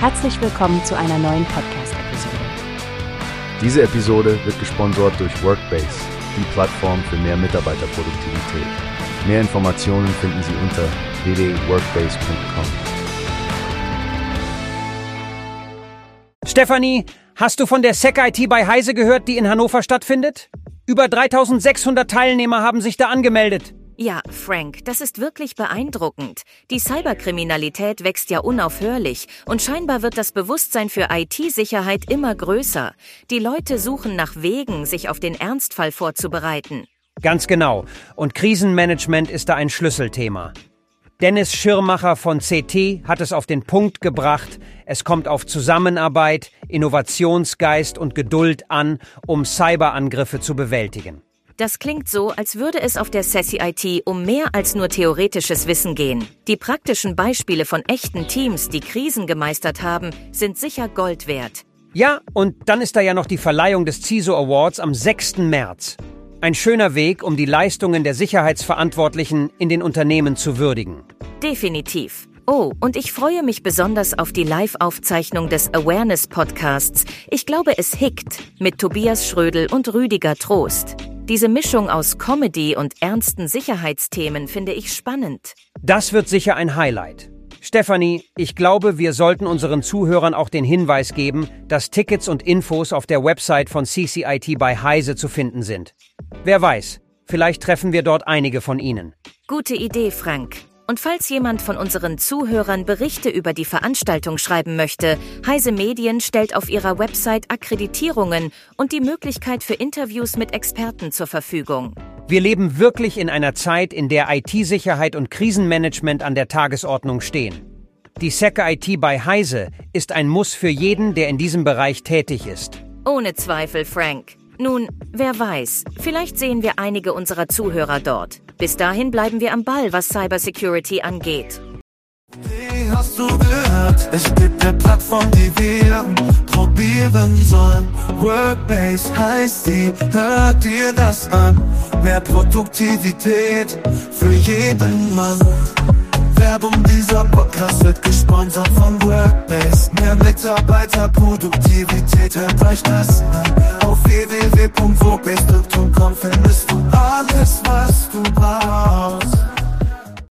Herzlich willkommen zu einer neuen Podcast-Episode. Diese Episode wird gesponsert durch Workbase, die Plattform für mehr Mitarbeiterproduktivität. Mehr Informationen finden Sie unter www.workbase.com. Stefanie, hast du von der SEC IT bei Heise gehört, die in Hannover stattfindet? Über 3600 Teilnehmer haben sich da angemeldet. Ja, Frank, das ist wirklich beeindruckend. Die Cyberkriminalität wächst ja unaufhörlich und scheinbar wird das Bewusstsein für IT-Sicherheit immer größer. Die Leute suchen nach Wegen, sich auf den Ernstfall vorzubereiten. Ganz genau. Und Krisenmanagement ist da ein Schlüsselthema. Dennis Schirmacher von CT hat es auf den Punkt gebracht. Es kommt auf Zusammenarbeit, Innovationsgeist und Geduld an, um Cyberangriffe zu bewältigen. Das klingt so, als würde es auf der Sassy IT um mehr als nur theoretisches Wissen gehen. Die praktischen Beispiele von echten Teams, die Krisen gemeistert haben, sind sicher Gold wert. Ja, und dann ist da ja noch die Verleihung des CISO Awards am 6. März. Ein schöner Weg, um die Leistungen der Sicherheitsverantwortlichen in den Unternehmen zu würdigen. Definitiv. Oh, und ich freue mich besonders auf die Live-Aufzeichnung des Awareness-Podcasts. Ich glaube, es hickt mit Tobias Schrödel und Rüdiger Trost. Diese Mischung aus Comedy und ernsten Sicherheitsthemen finde ich spannend. Das wird sicher ein Highlight. Stefanie, ich glaube, wir sollten unseren Zuhörern auch den Hinweis geben, dass Tickets und Infos auf der Website von CCIT bei Heise zu finden sind. Wer weiß, vielleicht treffen wir dort einige von Ihnen. Gute Idee, Frank. Und falls jemand von unseren Zuhörern Berichte über die Veranstaltung schreiben möchte, Heise Medien stellt auf ihrer Website Akkreditierungen und die Möglichkeit für Interviews mit Experten zur Verfügung. Wir leben wirklich in einer Zeit, in der IT-Sicherheit und Krisenmanagement an der Tagesordnung stehen. Die SEC IT bei Heise ist ein Muss für jeden, der in diesem Bereich tätig ist. Ohne Zweifel, Frank. Nun, wer weiß, vielleicht sehen wir einige unserer Zuhörer dort. Bis dahin bleiben wir am Ball, was Cybersecurity angeht. Wie hast du gehört? Es gibt eine Plattform, die wir probieren sollen. Workbase heißt die, hört dir das an. Mehr Produktivität für jeden Mann. Werbung, dieser Podcast wird gesponsert von Workbase. Mehr Mitarbeiterproduktivität, hört euch das an. Auf www.workbase.com findest du alles